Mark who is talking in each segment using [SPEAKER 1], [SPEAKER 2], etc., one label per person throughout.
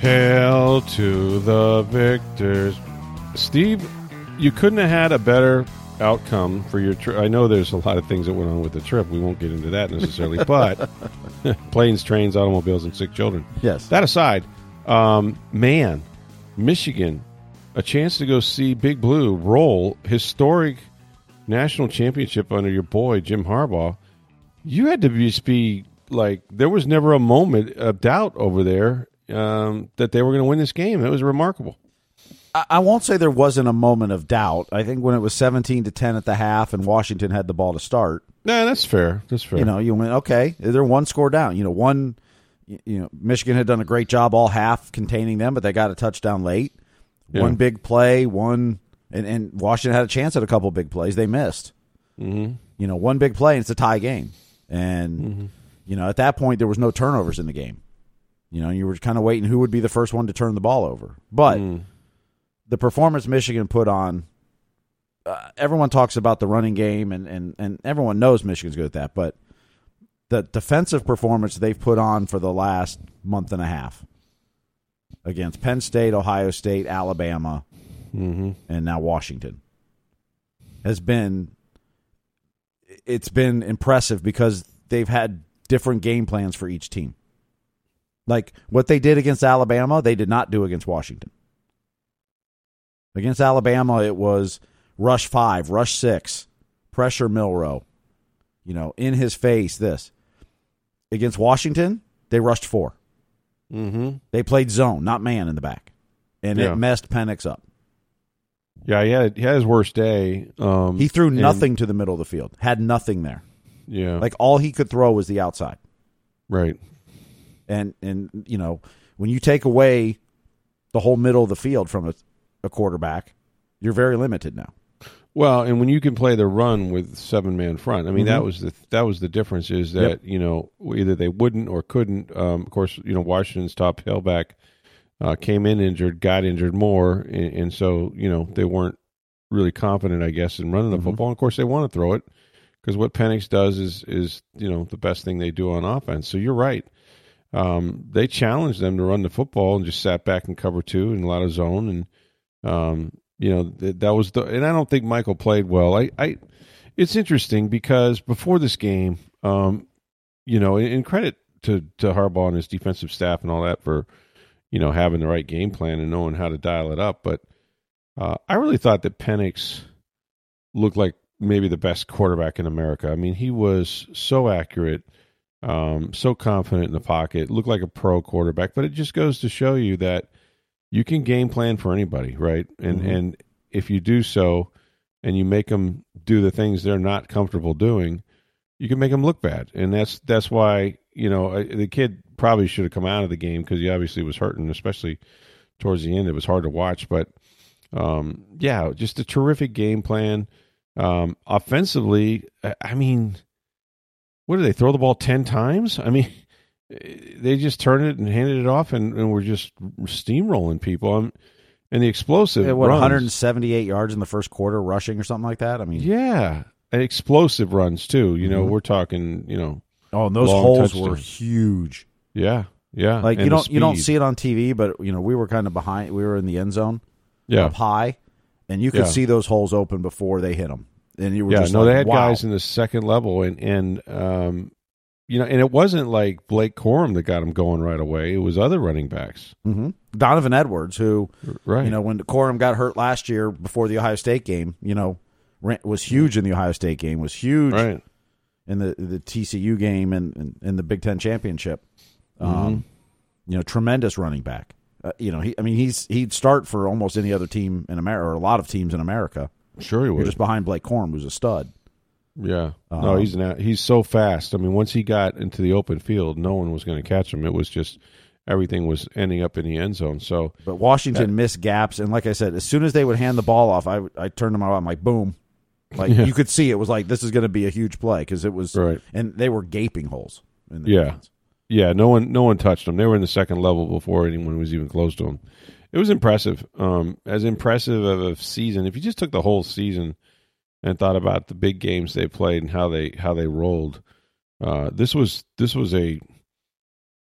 [SPEAKER 1] Hail to the victors. Steve, you couldn't have had a better outcome for your trip. I know there's a lot of things that went on with the trip. We won't get into that necessarily, but planes, trains, automobiles, and sick children.
[SPEAKER 2] Yes.
[SPEAKER 1] That aside, um, man, Michigan, a chance to go see Big Blue roll historic national championship under your boy Jim Harbaugh. You had to just be like there was never a moment of doubt over there um, that they were going to win this game. It was remarkable.
[SPEAKER 2] I, I won't say there wasn't a moment of doubt. I think when it was 17 to 10 at the half and Washington had the ball to start,
[SPEAKER 1] Nah, that's fair. That's fair.
[SPEAKER 2] you know, you went, okay, they're one score down. You know, one, you know, Michigan had done a great job all half containing them, but they got a touchdown late.
[SPEAKER 1] Yeah.
[SPEAKER 2] One big play, one, and, and Washington had a chance at a couple big plays. They missed.
[SPEAKER 1] mm-hmm.
[SPEAKER 2] You know, one big play and it's a tie game. And, you know, at that point, there was no turnovers in the game. You know, you were kind of waiting who would be the first one to turn the ball over. But
[SPEAKER 1] Mm.
[SPEAKER 2] the performance Michigan put on, uh, everyone talks about the running game, and, and, and everyone knows Michigan's good at that. But the defensive performance they've put on for the last month and a half against Penn State, Ohio State, Alabama,
[SPEAKER 1] Mm-hmm.
[SPEAKER 2] and now Washington has been it's been impressive because they've had different game plans for each team. Like what they did against Alabama, they did not do against Washington. Against Alabama, it was rush five, rush six, pressure Milroe, you know, in his face, this. Against Washington, they rushed four.
[SPEAKER 1] Mm-hmm.
[SPEAKER 2] They played zone, not man in the back. And
[SPEAKER 1] Yeah.
[SPEAKER 2] it messed Penix up.
[SPEAKER 1] Yeah, he had, he had his worst day. Um,
[SPEAKER 2] He threw
[SPEAKER 1] and-
[SPEAKER 2] nothing to the middle of the field. Had nothing there.
[SPEAKER 1] Yeah,
[SPEAKER 2] Like all he could throw was the outside.
[SPEAKER 1] right.
[SPEAKER 2] And and you know, when you take away the whole middle of the field from a, a quarterback, you're very limited now.
[SPEAKER 1] Well, and when you can play the run with seven man front, I mean that was the that was the difference. Is that
[SPEAKER 2] Mm-hmm. Yep.
[SPEAKER 1] you know either they wouldn't or couldn't. Um, of course, you know Washington's top tailback uh, came in injured, got injured more, and, and so you know they weren't really confident, I guess, in running the
[SPEAKER 2] Mhm.
[SPEAKER 1] football. And of course, they want to throw it because what Penix does is is you know the best thing they do on offense. So you're right. Um, they challenged them to run the football and just sat back and cover two and a lot of zone and um, you know th- that was the and I don't think Michael played well. I, I it's interesting because before this game, um, you know, and, credit to to Harbaugh and his defensive staff and all that for you know having the right game plan and knowing how to dial it up. But uh, I really thought that Penix looked like maybe the best quarterback in America. I mean, he was so accurate, um, so confident in the pocket, looked like a pro quarterback. But it just goes to show you that you can game plan for anybody, right? And
[SPEAKER 2] Mhm.
[SPEAKER 1] and if you do so, and you make them do the things they're not comfortable doing, you can make them look bad. And that's that's why you know the kid probably should have come out of the game because he obviously was hurting, especially towards the end. It was hard to watch, but um, yeah, just a terrific game plan. Um, offensively, I mean, what did they throw the ball ten times? I mean, they just turned it and handed it off, and, and were just steamrolling people. Um, and the explosive,
[SPEAKER 2] What
[SPEAKER 1] runs.
[SPEAKER 2] 178 yards in the first quarter rushing or something like that? I mean,
[SPEAKER 1] yeah, and explosive runs too. You know,
[SPEAKER 2] Mhm.
[SPEAKER 1] we're talking, you know,
[SPEAKER 2] oh, and those
[SPEAKER 1] Long
[SPEAKER 2] holes were huge.
[SPEAKER 1] yeah, yeah.
[SPEAKER 2] Like
[SPEAKER 1] and
[SPEAKER 2] you don't you don't see it on TV, but you know we were kind of behind. We were in the end zone
[SPEAKER 1] yeah,
[SPEAKER 2] up high, and you could
[SPEAKER 1] Yeah.
[SPEAKER 2] see those holes open before they hit them. And you were
[SPEAKER 1] yeah.
[SPEAKER 2] just
[SPEAKER 1] No,
[SPEAKER 2] like,
[SPEAKER 1] they had
[SPEAKER 2] wow.
[SPEAKER 1] guys in the second level, and and um, you know, and it wasn't like Blake Corum that got him going right away. It was other running backs,
[SPEAKER 2] hmm Donovan Edwards, who
[SPEAKER 1] right?
[SPEAKER 2] you know when Corum got hurt last year before the Ohio State game, you know, was huge in the Ohio State game, was huge
[SPEAKER 1] right.
[SPEAKER 2] in the the TCU game and and, and the Big Ten championship.
[SPEAKER 1] Mm-hmm.
[SPEAKER 2] Um, you know, tremendous running back. Uh, you know, he I mean he's he'd start for almost any other team in America or a lot of teams in America.
[SPEAKER 1] Sure, he
[SPEAKER 2] You're
[SPEAKER 1] was.
[SPEAKER 2] just behind Blake Corum, who's a stud.
[SPEAKER 1] Yeah. no,
[SPEAKER 2] Um,
[SPEAKER 1] he's not. He's so fast. I mean, once he got into the open field, no one was going to catch him. It was just everything was ending up in the end zone. So
[SPEAKER 2] But Washington missed gaps, and like I said, as soon as they would hand the ball off, I I turned to my I'm like boom, like
[SPEAKER 1] Yeah.
[SPEAKER 2] you could see it was like this is going to be a huge play because it was
[SPEAKER 1] Right.
[SPEAKER 2] and they were gaping holes. In the
[SPEAKER 1] Yeah.
[SPEAKER 2] defense.
[SPEAKER 1] yeah, no one no one touched them. They were in the second level before anyone was even close to them. It was impressive. Um, as impressive of a season. If you just took the whole season and thought about the big games they played and how they how they rolled, uh, this was this was a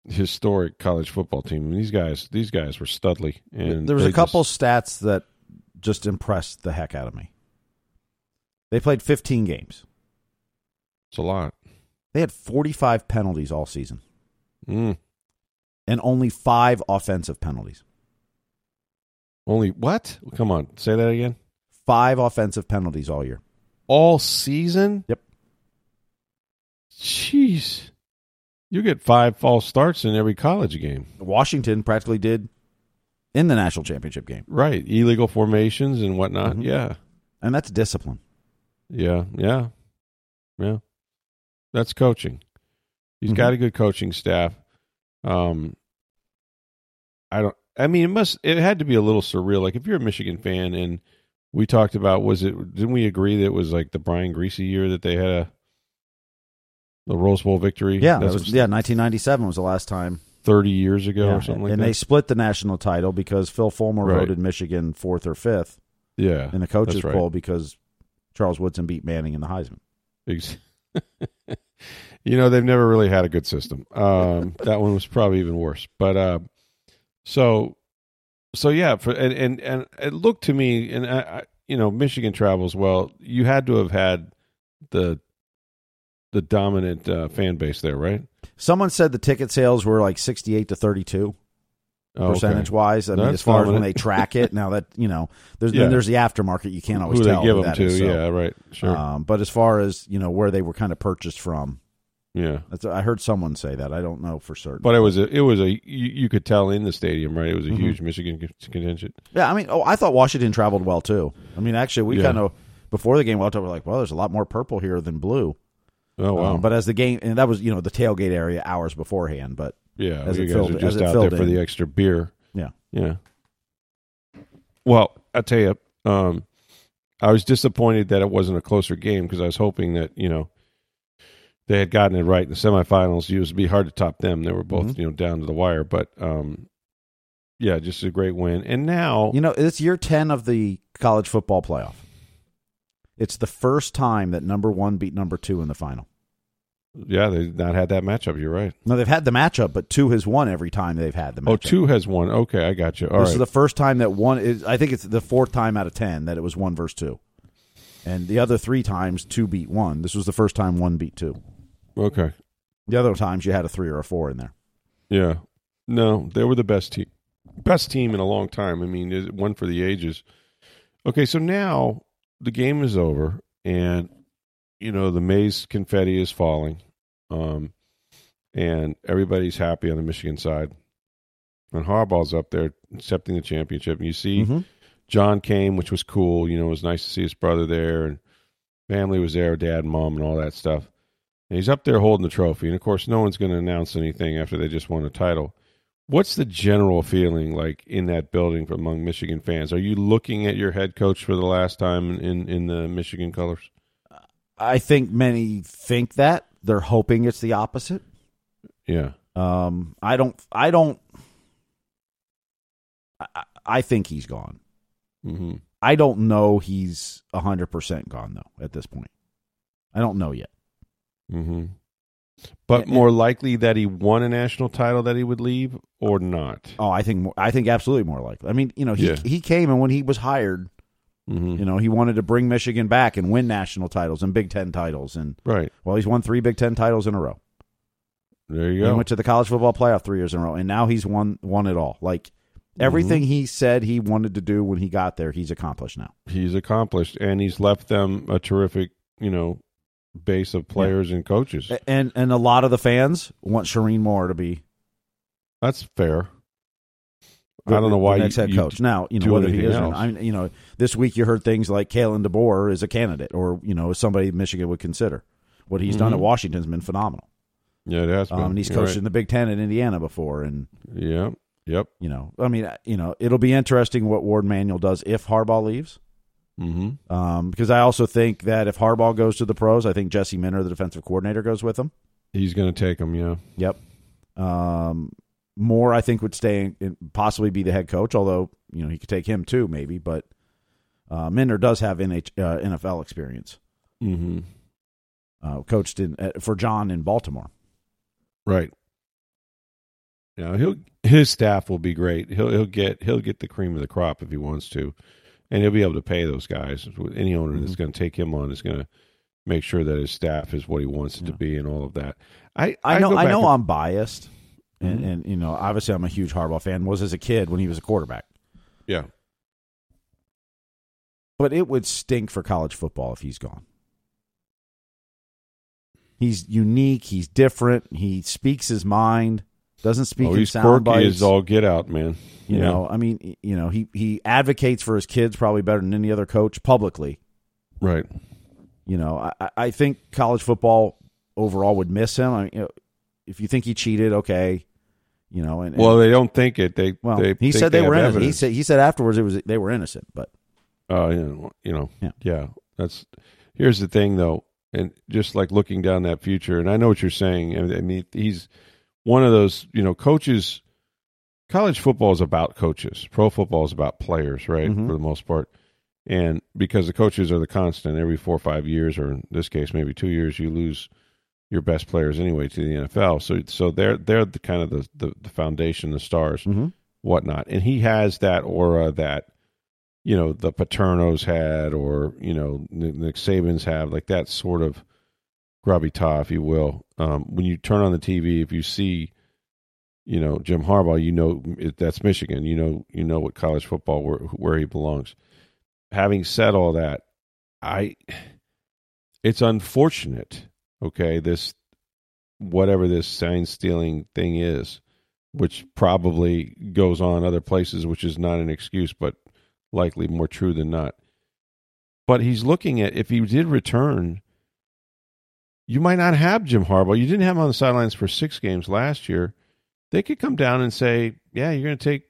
[SPEAKER 1] historic college football team. And these guys these guys were studly. And
[SPEAKER 2] there was a couple
[SPEAKER 1] just-
[SPEAKER 2] stats that just impressed the heck out of me. They played 15 games.
[SPEAKER 1] it's a lot.
[SPEAKER 2] They had 45 penalties all season
[SPEAKER 1] Mm.
[SPEAKER 2] and only five offensive penalties.
[SPEAKER 1] Only what? Come on, say that again.
[SPEAKER 2] Five offensive penalties all year.
[SPEAKER 1] All season?
[SPEAKER 2] Yep.
[SPEAKER 1] Jeez. You get five false starts in every college game.
[SPEAKER 2] Washington practically did in the national championship game,
[SPEAKER 1] Right. Illegal formations and whatnot.
[SPEAKER 2] Mhm.
[SPEAKER 1] Yeah.
[SPEAKER 2] and that's discipline.
[SPEAKER 1] Yeah. Yeah. Yeah. That's coaching. He's
[SPEAKER 2] Mhm.
[SPEAKER 1] got a good coaching staff. Um I don't I mean it must it had to be a little surreal. Like if you're a Michigan fan and we talked about was it didn't we agree that it was like the Brian Griese year that they had a the Rose Bowl victory?
[SPEAKER 2] Yeah, was, yeah. 1997 was the last time,
[SPEAKER 1] 30 years ago
[SPEAKER 2] Yeah,
[SPEAKER 1] or something like
[SPEAKER 2] and
[SPEAKER 1] that.
[SPEAKER 2] they split the national title because Phil Fulmer
[SPEAKER 1] Right.
[SPEAKER 2] voted Michigan fourth or fifth
[SPEAKER 1] yeah.
[SPEAKER 2] in the coaches
[SPEAKER 1] right.
[SPEAKER 2] poll because Charles Woodson beat Manning in the Heisman.
[SPEAKER 1] You know, they've never really had a good system. Um, that one was probably even worse. But uh, so, so yeah, for and and, and it looked to me, and I, I, you know, Michigan travels well. You had to have had the the dominant uh, fan base there, right?
[SPEAKER 2] Someone said the ticket sales were like 68 to 32
[SPEAKER 1] Oh, okay.
[SPEAKER 2] percentage wise. I mean, as far as when they track it, now that you know, there's
[SPEAKER 1] Yeah.
[SPEAKER 2] then there's the aftermarket. You can't always
[SPEAKER 1] Who
[SPEAKER 2] tell
[SPEAKER 1] they give them
[SPEAKER 2] that
[SPEAKER 1] to?
[SPEAKER 2] is, so,
[SPEAKER 1] yeah, right. Sure.
[SPEAKER 2] Um, but as far as you know, where they were kind of purchased from,
[SPEAKER 1] yeah.
[SPEAKER 2] that's, I heard someone say that. I don't know for certain.
[SPEAKER 1] But it was a, it was a, you, you could tell in the stadium, right? It was a
[SPEAKER 2] Mhm.
[SPEAKER 1] huge Michigan con- contingent.
[SPEAKER 2] Yeah, I mean, oh, I thought Washington traveled well too. I mean, actually, we
[SPEAKER 1] Yeah.
[SPEAKER 2] kind of before the game, we were like, well, there's a lot more purple here than blue.
[SPEAKER 1] Oh wow!
[SPEAKER 2] Um, but as the game, and that was you know the tailgate area hours beforehand. But
[SPEAKER 1] Yeah,
[SPEAKER 2] as
[SPEAKER 1] you
[SPEAKER 2] it
[SPEAKER 1] guys
[SPEAKER 2] filled-
[SPEAKER 1] are
[SPEAKER 2] as
[SPEAKER 1] just
[SPEAKER 2] it
[SPEAKER 1] out
[SPEAKER 2] filled
[SPEAKER 1] there for
[SPEAKER 2] in.
[SPEAKER 1] the extra beer.
[SPEAKER 2] Yeah.
[SPEAKER 1] yeah. Well, I tell you, um, I was disappointed that it wasn't a closer game because I was hoping that you know they had gotten it right in the semifinals. It would be hard to top them. They were both
[SPEAKER 2] Mhm.
[SPEAKER 1] you know down to the wire, but um, yeah, just a great win. And now,
[SPEAKER 2] you know, it's year ten of the college football playoff. It's the first time that number one beat number two in the final.
[SPEAKER 1] yeah, they've not had that matchup. You're right.
[SPEAKER 2] No, they've had the matchup, but two has won every time they've had the matchup.
[SPEAKER 1] Oh, two has won. Okay, I got you. All
[SPEAKER 2] this
[SPEAKER 1] right.
[SPEAKER 2] is the first time that one is. I think it's the fourth time out of ten that it was one versus two, and the other three times two beat one. This was the first time one beat two.
[SPEAKER 1] Okay.
[SPEAKER 2] The other times you had a three or a four in there.
[SPEAKER 1] Yeah. No, they were the best team. Best team in a long time. I mean, one for the ages. Okay, so now the game is over and you know, the maze confetti is falling. Um and everybody's happy on the Michigan side. And Harbaugh's up there accepting the championship. And you see
[SPEAKER 2] Mhm.
[SPEAKER 1] John came, which was cool. You know, it was nice to see his brother there and family was there, dad and mom and all that stuff. And he's up there holding the trophy. And of course, no one's going to announce anything after they just won a title. What's the general feeling like in that building among Michigan fans? Are you looking at your head coach for the last time in, in the Michigan colors?
[SPEAKER 2] I think many think that they're hoping it's the opposite.
[SPEAKER 1] Yeah.
[SPEAKER 2] Um, I don't. I don't. I, I- think he's gone.
[SPEAKER 1] hmm
[SPEAKER 2] I don't know he's hundred percent gone though at this point. I don't know yet.
[SPEAKER 1] Hmm But
[SPEAKER 2] And-
[SPEAKER 1] more likely that he won a national title that he would leave or not.
[SPEAKER 2] Oh, I think more, I think absolutely more likely. I mean, you know, he
[SPEAKER 1] Yeah.
[SPEAKER 2] he came and when he was hired,
[SPEAKER 1] hmm
[SPEAKER 2] you know, he wanted to bring Michigan back and win national titles and Big Ten titles, and
[SPEAKER 1] Right.
[SPEAKER 2] well, he's won three Big Ten titles in a row.
[SPEAKER 1] There you go.
[SPEAKER 2] He went to the college football playoff three years in a row, and now he's won won it all. Like everything
[SPEAKER 1] Mm-hmm.
[SPEAKER 2] he said he wanted to do when he got there, he's accomplished now.
[SPEAKER 1] he's accomplished and he's left them a terrific, you know, base of players and coaches.
[SPEAKER 2] And and a lot of the fans want Sherrone Moore to be.
[SPEAKER 1] That's fair. I don't know why
[SPEAKER 2] the next head coach. Now, you know whether he is or not. I mean, you know, this week you heard things like Kalen DeBoer is a candidate, or you know, somebody Michigan would consider. What he's done at Washington's been phenomenal.
[SPEAKER 1] Yeah, it has been.
[SPEAKER 2] Um, and he's coached
[SPEAKER 1] right.
[SPEAKER 2] in the Big Ten in Indiana before, and
[SPEAKER 1] Yeah. Yep.
[SPEAKER 2] you know, I mean, you know, it'll be interesting what Warde Manuel does if Harbaugh leaves.
[SPEAKER 1] Mm-hmm.
[SPEAKER 2] Um, because I also think that if Harbaugh goes to the pros, I think Jesse Minter, the defensive coordinator, goes with him.
[SPEAKER 1] He's going to take him. Yeah.
[SPEAKER 2] Yep. Um, Moore, I think, would stay and possibly be the head coach, although you know he could take him too, maybe. But uh, Minner does have NH, uh, NFL experience.
[SPEAKER 1] Mm-hmm.
[SPEAKER 2] Uh, coached in uh, for John in Baltimore.
[SPEAKER 1] Right. Yeah, he'll his staff will be great. He'll he'll get he'll get the cream of the crop if he wants to, and he'll be able to pay those guys. Any owner that's
[SPEAKER 2] Mm-hmm.
[SPEAKER 1] going to take him on is going to make sure that his staff is what he wants it to be and all of that. I
[SPEAKER 2] I know.
[SPEAKER 1] go
[SPEAKER 2] I know.
[SPEAKER 1] and-
[SPEAKER 2] I'm biased, and,
[SPEAKER 1] Mhm.
[SPEAKER 2] and you know, obviously, I'm a huge Harbaugh fan. Was as a kid when he was a quarterback,
[SPEAKER 1] yeah.
[SPEAKER 2] but it would stink for college football if he's gone. He's unique. He's different. He speaks his mind. Doesn't speak
[SPEAKER 1] Oh,
[SPEAKER 2] in sound bites.
[SPEAKER 1] as all get out, man.
[SPEAKER 2] You
[SPEAKER 1] Yeah.
[SPEAKER 2] know, I mean, you know, he he advocates for his kids probably better than any other coach publicly.
[SPEAKER 1] right?
[SPEAKER 2] You know, I- I, think college football overall would miss him. I mean, you know, if you think he cheated, okay, you know, and, and-
[SPEAKER 1] Well, they don't think it. They
[SPEAKER 2] well,
[SPEAKER 1] they
[SPEAKER 2] he said they, were
[SPEAKER 1] have
[SPEAKER 2] innocent. He said he said afterwards it was they were innocent, but
[SPEAKER 1] Uh, you know, you know,
[SPEAKER 2] Yeah.
[SPEAKER 1] yeah. That's here's the thing, though, and just like looking down that future, and I know what you're saying. I mean, he's one of those, you know, coaches. College football is about coaches. Pro football is about players, right,
[SPEAKER 2] Mhm.
[SPEAKER 1] for the most part. And because the coaches are the constant, every four or five years, or in this case, maybe two years, you lose your best players anyway to the NFL. So, so they're they're the kind of the the, the foundation, the stars
[SPEAKER 2] Mhm.
[SPEAKER 1] whatnot. And he has that aura that, you know, the Paternos had or, you know, Nick Saban's have, like that sort of gravitas, if you will. Um, when you turn on the TV, if you see, you know, Jim Harbaugh, you know it, that's Michigan. You know, you know what college football where where he belongs. Having said all that, I, it's unfortunate. Okay, this whatever this sign stealing thing is, which probably goes on other places, which is not an excuse, but likely more true than not. But he's looking at if he did return, you might not have Jim Harbaugh. You didn't have him on the sidelines for six games last year. They could come down and say, "Yeah, you're going to take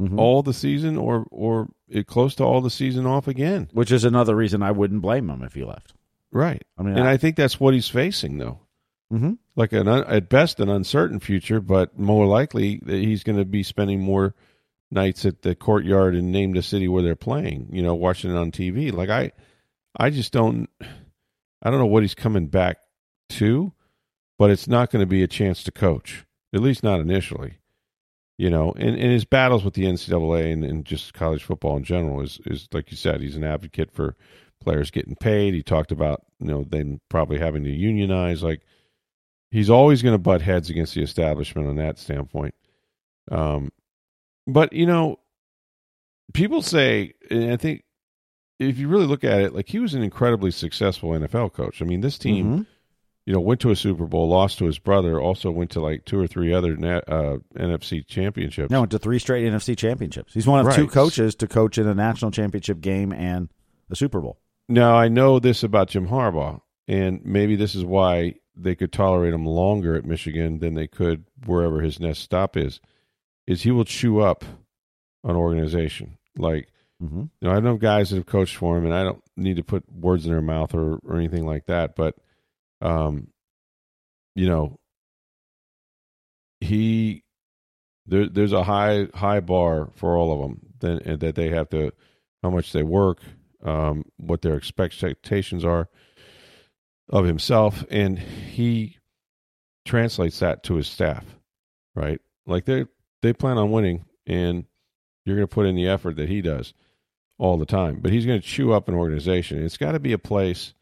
[SPEAKER 2] Mhm.
[SPEAKER 1] all the season, or or close to all the season off again."
[SPEAKER 2] which is another reason I wouldn't blame him if he left.
[SPEAKER 1] Right,
[SPEAKER 2] I mean,
[SPEAKER 1] and I think that's what he's facing, though.
[SPEAKER 2] Mhm.
[SPEAKER 1] like an un, at best an uncertain future, but more likely that he's going to be spending more nights at the courtyard and name the city where they're playing. You know, watching it on TV. Like I, I just don't. I don't know what he's coming back to, but it's not going to be a chance to coach. At least not initially. You know, and, and his battles with the NCAA and, and just college football in general is is like you said, he's an advocate for players getting paid. He talked about you know them probably having to unionize. Like he's always going to butt heads against the establishment on that standpoint. Um, but you know, people say, and I think if you really look at it, like he was an incredibly successful NFL coach. I mean, this team,
[SPEAKER 2] Mhm.
[SPEAKER 1] you know, went to a Super Bowl, lost to his brother, also went to like two or three other uh, NFC championships.
[SPEAKER 2] No, went to three straight NFC championships. He's one of two coaches to coach in a national championship game and a Super Bowl.
[SPEAKER 1] Now I know this about Jim Harbaugh, and maybe this is why they could tolerate him longer at Michigan than they could wherever his next stop is. Is he will chew up an organization like
[SPEAKER 2] Mm-hmm.
[SPEAKER 1] you know I know guys that have coached for him, and I don't need to put words in their mouth or or anything like that, but um, you know, he there there's a high high bar for all of them then that they have to how much they work, um, what their expectations are of himself, and he translates that to his staff, right? Like they they plan on winning, and you're going to put in the effort that he does all the time. But he's going to chew up an organization. It's got to be a place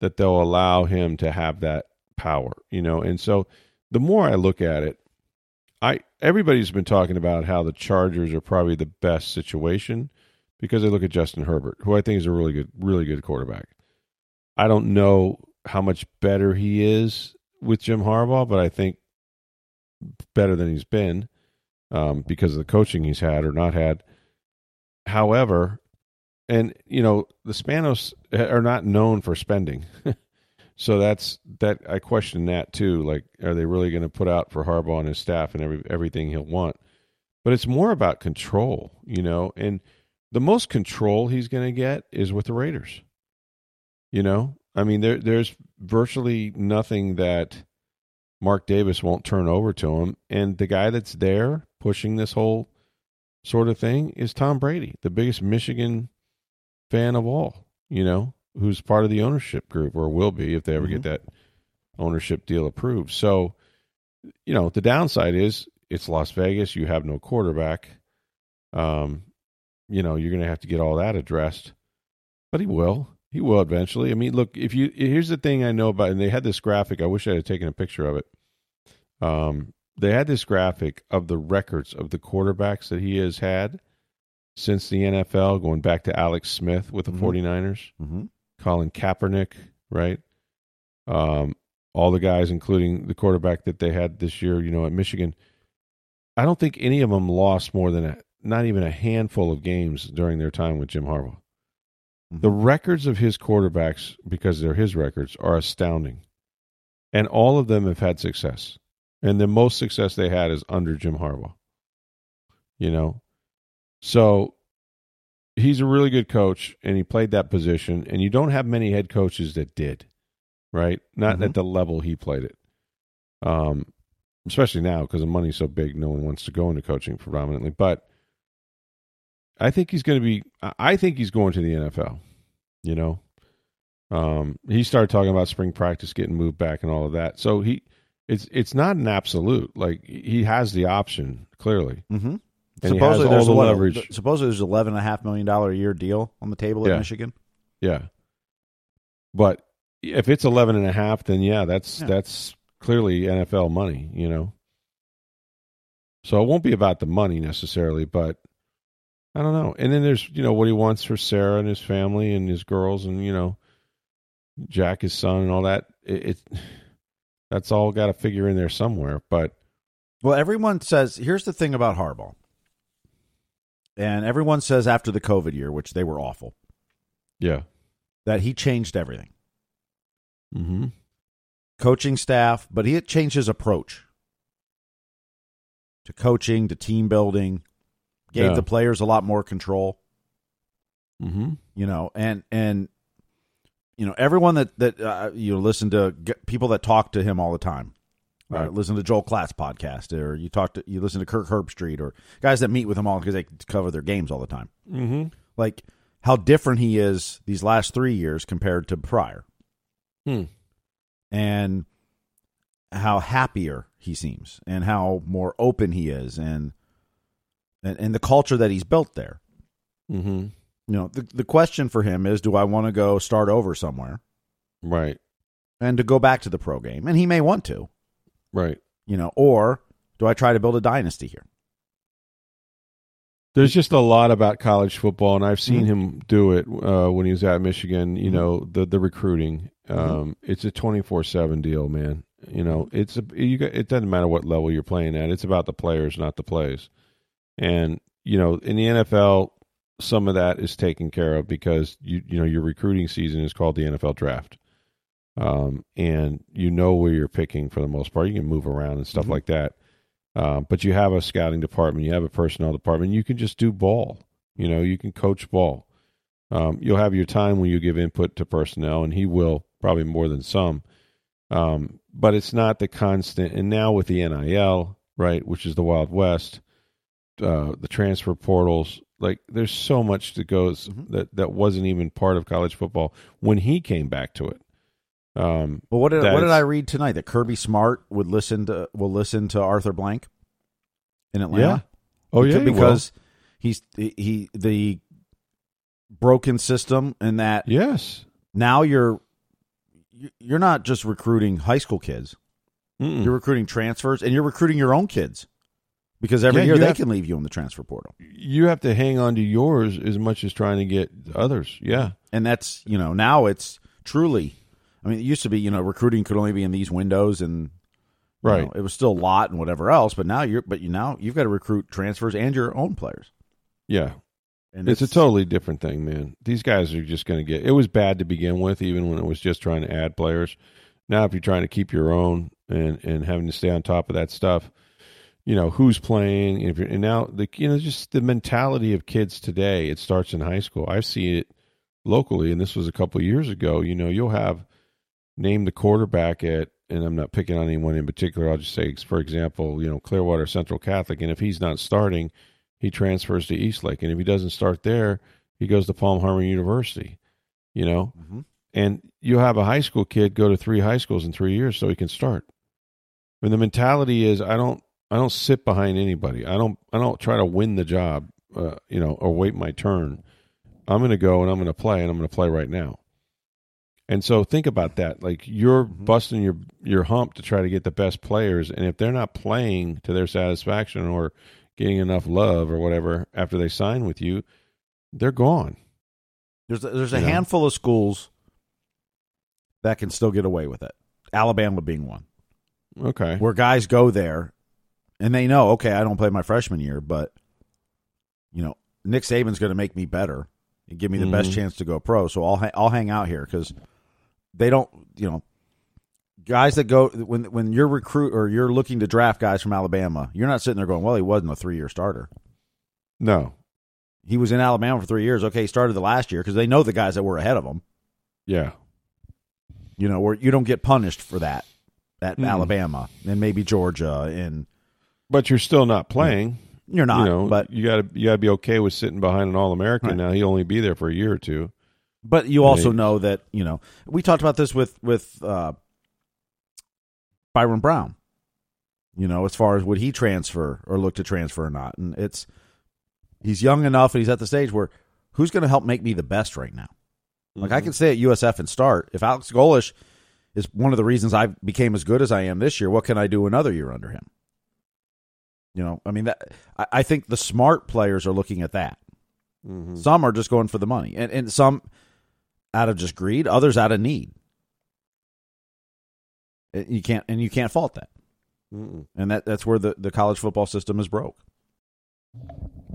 [SPEAKER 1] that they'll allow him to have that power, you know. And so, the more I look at it, I everybody's been talking about how the Chargers are probably the best situation because they look at Justin Herbert, who I think is a really good, really good quarterback. I don't know how much better he is with Jim Harbaugh, but I think better than he's been. um, because of the coaching he's had or not had. However, and you know the Spanos eh, are not known for spending, so that's that. I question that too. Like, are they really going to put out for Harbaugh and his staff and every everything he'll want? But it's more about control, you know, and the most control he's going to get is with the Raiders. You know, I mean, there there's virtually nothing that Mark Davis won't turn over to him, and the guy that's there pushing this whole sort of thing is Tom Brady, the biggest Michigan fan of all. You know, who's part of the ownership group or will be if they ever mm-hmm. get that ownership deal approved. So, you know, the downside is it's Las Vegas. You have no quarterback. Um, you know, you're going to have to get all that addressed. But he will. He will eventually. I mean, look, if you here's the thing I know about, and they had this graphic. I wish I had taken a picture of it. Um, they had this graphic of the records of the quarterbacks that he has had since the NFL, going back to Alex Smith with the mm-hmm. 49ers, mm-hmm. Colin Kaepernick, right? Um, all the guys, including the quarterback that they had this year, you know, at Michigan. I don't think any of them lost more than a, not even a handful of games during their time with Jim Harbaugh. Mm-hmm. The records of his quarterbacks, because they're his records, are astounding. And all of them have had success. And the most success they had is under Jim Harbaugh. You know? So he's a really good coach and he played that position. And you don't have many head coaches that did, right? Not mm-hmm. at the level he played it. Um, especially now because the money's so big, no one wants to go into coaching predominantly. But I think he's going to be. I think he's going to the NFL. You know, um, he started talking about spring practice getting moved back and all of that. So he, it's it's not an absolute. Like he has the option clearly.
[SPEAKER 2] Mm-hmm. Supposedly there's the what, leverage. Supposedly there's eleven and a half million dollar a year deal on the table
[SPEAKER 1] yeah.
[SPEAKER 2] at Michigan.
[SPEAKER 1] Yeah, but if it's eleven and a half, then yeah, that's yeah. that's clearly NFL money, you know. So it won't be about the money necessarily, but I don't know. And then there's, you know, what he wants for Sarah and his family and his girls and, you know, Jack, his son, and all that. It, it that's all got to figure in there somewhere. But
[SPEAKER 2] well, everyone says here's the thing about Harbaugh, and everyone says after the COVID year, which they were awful,
[SPEAKER 1] yeah,
[SPEAKER 2] that he changed everything.
[SPEAKER 1] Mm-hmm
[SPEAKER 2] coaching staff, but he had changed his approach to coaching, to team building, gave yeah. the players a lot more control.
[SPEAKER 1] Mm-hmm.
[SPEAKER 2] You know, and and you know everyone that that uh, you listen to people that talk to him all the time. Right. Uh, listen to Joel Klatt podcast, or you talk to you listen to Kirk Herbstreit, or guys that meet with him all because they cover their games all the time.
[SPEAKER 1] Mm-hmm.
[SPEAKER 2] Like how different he is these last three years compared to prior.
[SPEAKER 1] Hmm
[SPEAKER 2] and how happier he seems and how more open he is and and, and the culture that he's built there.
[SPEAKER 1] Mm-hmm.
[SPEAKER 2] You know, the the question for him is, do I want to go start over somewhere,
[SPEAKER 1] right,
[SPEAKER 2] and to go back to the pro game? And he may want to,
[SPEAKER 1] right.
[SPEAKER 2] You know, or do I try to build a dynasty here?
[SPEAKER 1] There's just a lot about college football, and I've seen mm-hmm. him do it uh, when he was at Michigan. You mm-hmm. know, the the recruiting. Mm-hmm. Um, mm-hmm. It's a twenty four seven deal, man. You know, it's a you. Got, it doesn't matter what level you're playing at. It's about the players, not the plays. And you know, in the NFL, some of that is taken care of because you you know your recruiting season is called the NFL draft. Um, and you know where you're picking for the most part. You can move around and stuff mm-hmm. like that. Uh, but you have a scouting department, you have a personnel department. You can just do ball. You know, you can coach ball. Um, you'll have your time when you give input to personnel, and he will probably more than some. Um, but it's not the constant. And now with the NIL, right, which is the Wild West, uh, the transfer portals, like there's so much that goes mm-hmm. that that wasn't even part of college football when he came back to it. Um,
[SPEAKER 2] well, what did what did I read tonight? That Kirby Smart would listen to will listen to Arthur Blank in Atlanta.
[SPEAKER 1] Yeah. Oh
[SPEAKER 2] because,
[SPEAKER 1] yeah,
[SPEAKER 2] he because he's he the broken system and that
[SPEAKER 1] yes
[SPEAKER 2] now you're you're not just recruiting high school kids Mm-mm. you're recruiting transfers and you're recruiting your own kids because every yeah, year they have, can leave you in the transfer portal
[SPEAKER 1] you have to hang on to yours as much as trying to get others yeah
[SPEAKER 2] and that's you know now it's truly I mean, it used to be, you know, recruiting could only be in these windows, and You
[SPEAKER 1] Right.
[SPEAKER 2] know, it was still a lot and whatever else, but now you're but you now you've got to recruit transfers and your own players.
[SPEAKER 1] Yeah.
[SPEAKER 2] And
[SPEAKER 1] It's, a totally different thing, man. These guys are just going to get. It was bad to begin with, even when it was just trying to add players. Now, if you're trying to keep your own and and having to stay on top of that stuff, you know who's playing. If you're, and now the you know just the mentality of kids today. It starts in high school. I see it locally, and this was a couple of years ago. You know, you'll have name the quarterback at, and I'm not picking on anyone in particular. I'll just say, for example, you know Clearwater Central Catholic, and if he's not starting, he transfers to Eastlake, and if he doesn't start there, he goes to Palm Harbor University. You know,
[SPEAKER 2] Mhm.
[SPEAKER 1] and you have a high school kid go to three high schools in three years so he can start. And the mentality is, I don't, I don't sit behind anybody. I don't, I don't try to win the job, uh, you know, or wait my turn. I'm going to go and I'm going to play, and I'm going to play right now. And so think about that. Like you're busting your your hump to try to get the best players, and if they're not playing to their satisfaction or getting enough love or whatever after they sign with you, they're gone.
[SPEAKER 2] There's a, there's a
[SPEAKER 1] You know?
[SPEAKER 2] handful of schools that can still get away with it. Alabama being one,
[SPEAKER 1] Okay.
[SPEAKER 2] where guys go there and they know, okay, I don't play my freshman year, but you know, Nick Saban's going to make me better and give me the best
[SPEAKER 1] Mhm.
[SPEAKER 2] chance to go pro. So I'll ha- I'll hang out here because they don't, you know, guys that go when when you're recruit or you're looking to draft guys from Alabama, you're not sitting there going, well, he wasn't a three year starter.
[SPEAKER 1] No.
[SPEAKER 2] He was in Alabama for three years. Okay, he started the last year because they know the guys that were ahead of him.
[SPEAKER 1] Yeah.
[SPEAKER 2] you know, where you don't get punished for that at
[SPEAKER 1] Mm.
[SPEAKER 2] Alabama and maybe Georgia, and
[SPEAKER 1] But you're still not playing.
[SPEAKER 2] you're not.
[SPEAKER 1] you know,
[SPEAKER 2] but
[SPEAKER 1] you got to you got to be okay with sitting behind an All American.
[SPEAKER 2] Right.
[SPEAKER 1] Now he'll only be there for a year or two.
[SPEAKER 2] But you also
[SPEAKER 1] Right.
[SPEAKER 2] know that you know we talked about this with with uh, Byrum Brown. You know, as far as would he transfer or look to transfer or not, and it's he's young enough and he's at the stage where who's going to help make me the best right now. Like I can stay at USF and start. If Alex Golesh is one of the reasons I became as good as I am this year, what can I do another year under him? You know, I mean that I, I think the smart players are looking at that.
[SPEAKER 1] Mhm.
[SPEAKER 2] Some are just going for the money, and and some out of just greed, others out of need. You can't and you can't fault that,
[SPEAKER 1] Mm-mm.
[SPEAKER 2] and that that's where the, the college football system is broke.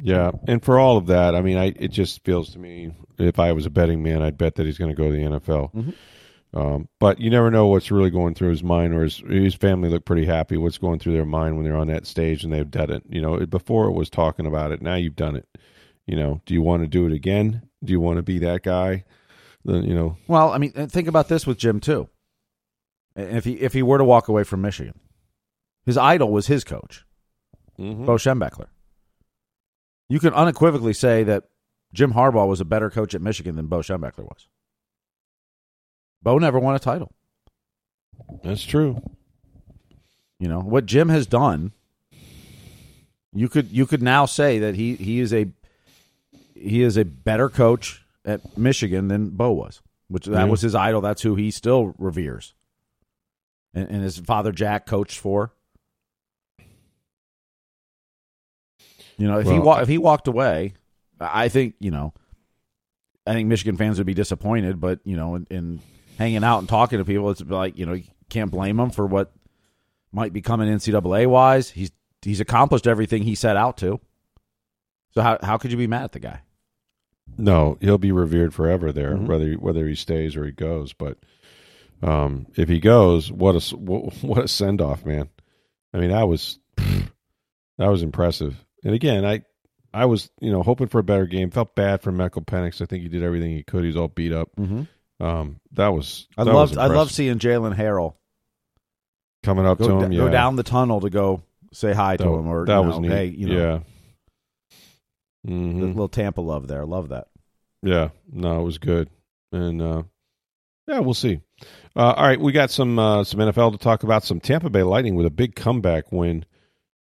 [SPEAKER 1] Yeah, and for all of that, I mean, I it just feels to me if I was a betting man, I'd bet that he's going to go to the NFL.
[SPEAKER 2] Mhm.
[SPEAKER 1] Um, but you never know what's really going through his mind, or his his family look pretty happy. What's going through their mind when they're on that stage and they've done it? You know, before it was talking about it. Now you've done it. You know, do you want to do it again? Do you want to be that guy? Then you know,
[SPEAKER 2] Well, I mean, think about this with Jim too. If he if he were to walk away from Michigan, his idol was his coach,
[SPEAKER 1] Mhm.
[SPEAKER 2] Bo Schembechler. You can unequivocally say that Jim Harbaugh was a better coach at Michigan than Bo Schembechler was. Bo never won a title.
[SPEAKER 1] that's true.
[SPEAKER 2] You know what Jim has done. You could you could now say that he he is a he is a better coach at Michigan than Bo was, which that was his idol. That's who he still reveres, and, and his father Jack coached for. You know, if he wa- if he walked away, I think you know, I think Michigan fans would be disappointed. But you know, in, in hanging out and talking to people, it's like you know, you can't blame him for what might be coming NCAA wise. He's he's accomplished everything he set out to. So how how could you be mad at the guy?
[SPEAKER 1] No, he'll be revered forever there,
[SPEAKER 2] Mhm.
[SPEAKER 1] whether whether he stays or he goes. But um, if he goes, what a what, what a send off, man! I mean, that was that was impressive. And again, I I was you know hoping for a better game. Felt bad for Michael Penix. I think he did everything he could. He's all beat up.
[SPEAKER 2] Mm-hmm.
[SPEAKER 1] Um, that was
[SPEAKER 2] I
[SPEAKER 1] that
[SPEAKER 2] loved
[SPEAKER 1] was
[SPEAKER 2] I love seeing Jalen Harrell
[SPEAKER 1] coming up
[SPEAKER 2] go,
[SPEAKER 1] to him. yeah,
[SPEAKER 2] go down the tunnel to go say hi
[SPEAKER 1] that,
[SPEAKER 2] to him or
[SPEAKER 1] that
[SPEAKER 2] you
[SPEAKER 1] was
[SPEAKER 2] know,
[SPEAKER 1] neat.
[SPEAKER 2] hey you know
[SPEAKER 1] yeah.
[SPEAKER 2] The
[SPEAKER 1] hmm
[SPEAKER 2] little Tampa love there. Love that.
[SPEAKER 1] Yeah, no, it was good, and uh, yeah, we'll see. Uh, all right, we got some uh, some NFL to talk about. Some Tampa Bay Lightning with a big comeback win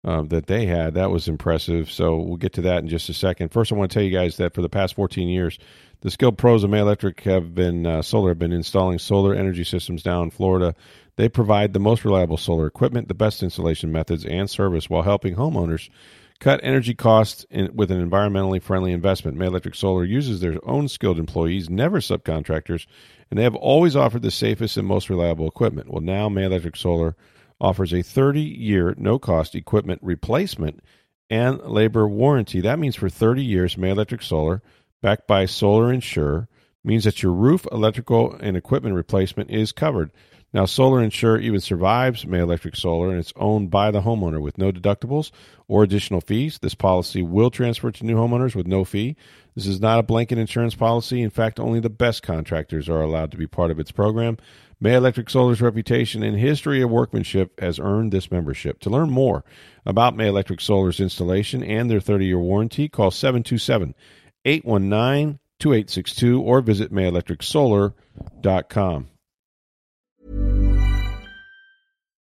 [SPEAKER 1] uh, that they had. That was impressive. So we'll get to that in just a second. First, I want to tell you guys that for the past 14 years, the skilled pros of May Electric have been uh, solar have been installing solar energy systems down in Florida. They provide the most reliable solar equipment, the best installation methods, and service while helping homeowners cut energy costs in, with an environmentally friendly investment. May Electric Solar uses their own skilled employees, never subcontractors, and they have always offered the safest and most reliable equipment. Well, now May Electric Solar offers a 30 year no cost equipment replacement and labor warranty. That means for 30 years, May Electric Solar, backed by Solar Insure, means that your roof, electrical, and equipment replacement is covered. Now, Solar Insure even survives May Electric Solar, and it's owned by the homeowner with no deductibles or additional fees. This policy will transfer to new homeowners with no fee. This is not a blanket insurance policy. In fact, only the best contractors are allowed to be part of its program. May Electric Solar's reputation and history of workmanship has earned this membership. To learn more about May Electric Solar's installation and their 30 year warranty, call 727 819 2862 or visit mayelectricsolar.com.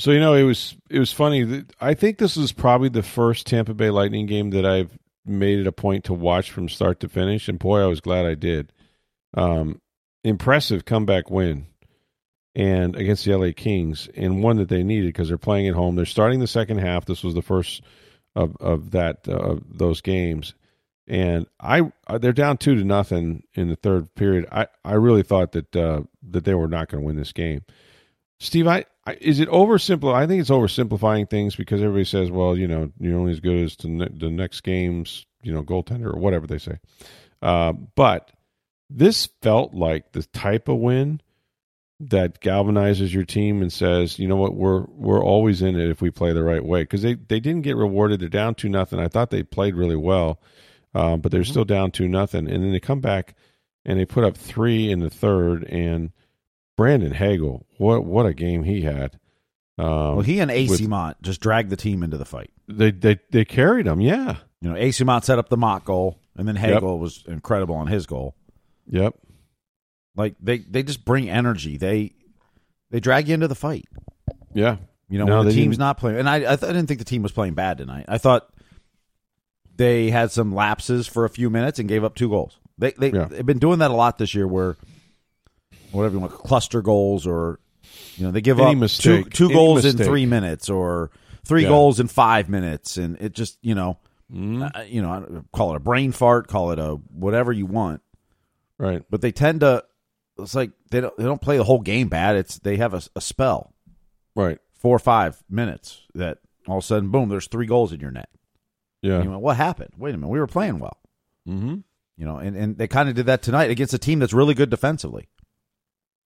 [SPEAKER 1] So you know, it was it was funny. I think this is probably the first Tampa Bay Lightning game that I've made it a point to watch from start to finish, and boy, I was glad I did. Um, impressive comeback win, and against the LA Kings, and one that they needed because they're playing at home. They're starting the second half. This was the first of of that uh, of those games, and I uh, they're down two to nothing in the third period. I I really thought that uh, that they were not going to win this game. Steve, I, I is it oversimple? I think it's oversimplifying things because everybody says, well, you know, you're only as good as the, ne- the next game's, you know, goaltender or whatever they say. Uh, but this felt like the type of win that galvanizes your team and says, you know what, we're we're always in it if we play the right way because they they didn't get rewarded. They're down two nothing. I thought they played really well, um, but they're still down two nothing, and then they come back and they put up three in the third and. Brandon Hagel, what what a game he had. Um,
[SPEAKER 2] well, he and AC
[SPEAKER 1] with-
[SPEAKER 2] Mont just dragged the team into the fight.
[SPEAKER 1] they they they carried him. Yeah.
[SPEAKER 2] You know, Eyssimont set up the mock goal, and then Hagel was incredible on his goal.
[SPEAKER 1] Yep.
[SPEAKER 2] Like they, they just bring energy. They they drag you into the fight.
[SPEAKER 1] Yeah.
[SPEAKER 2] You know,
[SPEAKER 1] No,
[SPEAKER 2] when the team's
[SPEAKER 1] didn't-
[SPEAKER 2] not playing, and I I, th- I didn't think the team was playing bad tonight. I thought they had some lapses for a few minutes and gave up two goals. They they
[SPEAKER 1] Yeah.
[SPEAKER 2] they've been doing that a lot this year, where whatever you want, cluster goals, or you know they give
[SPEAKER 1] Any
[SPEAKER 2] up
[SPEAKER 1] mistake.
[SPEAKER 2] two two
[SPEAKER 1] Any
[SPEAKER 2] goals in three minutes or three
[SPEAKER 1] Yeah.
[SPEAKER 2] goals in five minutes, and it just you know
[SPEAKER 1] Mm-hmm.
[SPEAKER 2] uh, you know call it a brain fart, call it a whatever you want,
[SPEAKER 1] Right.
[SPEAKER 2] but they tend to. It's like they don't they don't play the whole game bad. It's they have a, a spell
[SPEAKER 1] Right.
[SPEAKER 2] four or five minutes that all of a sudden, boom, there's three goals in your net.
[SPEAKER 1] Yeah.
[SPEAKER 2] Went, what happened? Wait a minute, we were playing well.
[SPEAKER 1] Mm-hmm.
[SPEAKER 2] You know, and, and they kind of did that tonight against a team that's really good defensively.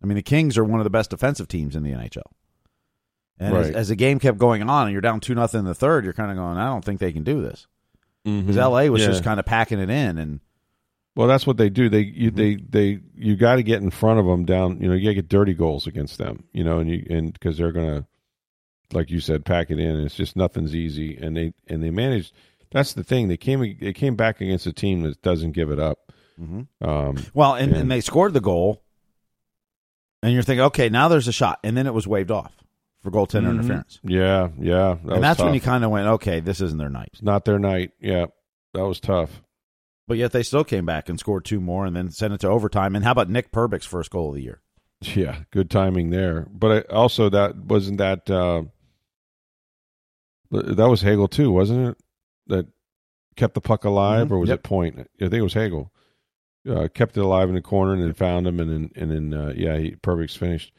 [SPEAKER 2] I mean, the Kings are one of the best defensive teams in the NHL. And as,
[SPEAKER 1] Right.
[SPEAKER 2] as the game kept going on, and you're down two nothing in the third, you're kind of going, I don't think they can do this because LA was
[SPEAKER 1] Mm-hmm. Yeah.
[SPEAKER 2] just kind of packing it in, and
[SPEAKER 1] Well, that's what they do. They you
[SPEAKER 2] Mm-hmm.
[SPEAKER 1] they they you got to get in front of them down. You know, you got to get dirty goals against them. You know, and you and because they're gonna, like you said, pack it in. And it's just nothing's easy. And they and they managed. That's the thing. They came they came back against a team that doesn't give it up. Um,
[SPEAKER 2] well, and,
[SPEAKER 1] Yeah.
[SPEAKER 2] and they scored the goal, and you're thinking, okay, now there's a shot, and then it was waved off for goaltender
[SPEAKER 1] mhm.
[SPEAKER 2] interference,
[SPEAKER 1] Yeah, yeah. That
[SPEAKER 2] and that's when you kind of went, okay, this isn't their night.
[SPEAKER 1] It's not their night. Yeah, that was tough.
[SPEAKER 2] But yet they still came back and scored two more and then sent it to overtime. And how about Nick Perbix's first goal of the year?
[SPEAKER 1] Yeah, good timing there. But I, also, that wasn't that. Uh, that was Hagel too, wasn't it? That kept the puck alive,
[SPEAKER 2] Mhm.
[SPEAKER 1] or was
[SPEAKER 2] Yep.
[SPEAKER 1] it Point? I think it was Hagel. Uh, kept it alive in the corner and then found him, and then and then uh, yeah, he, Perbix finished.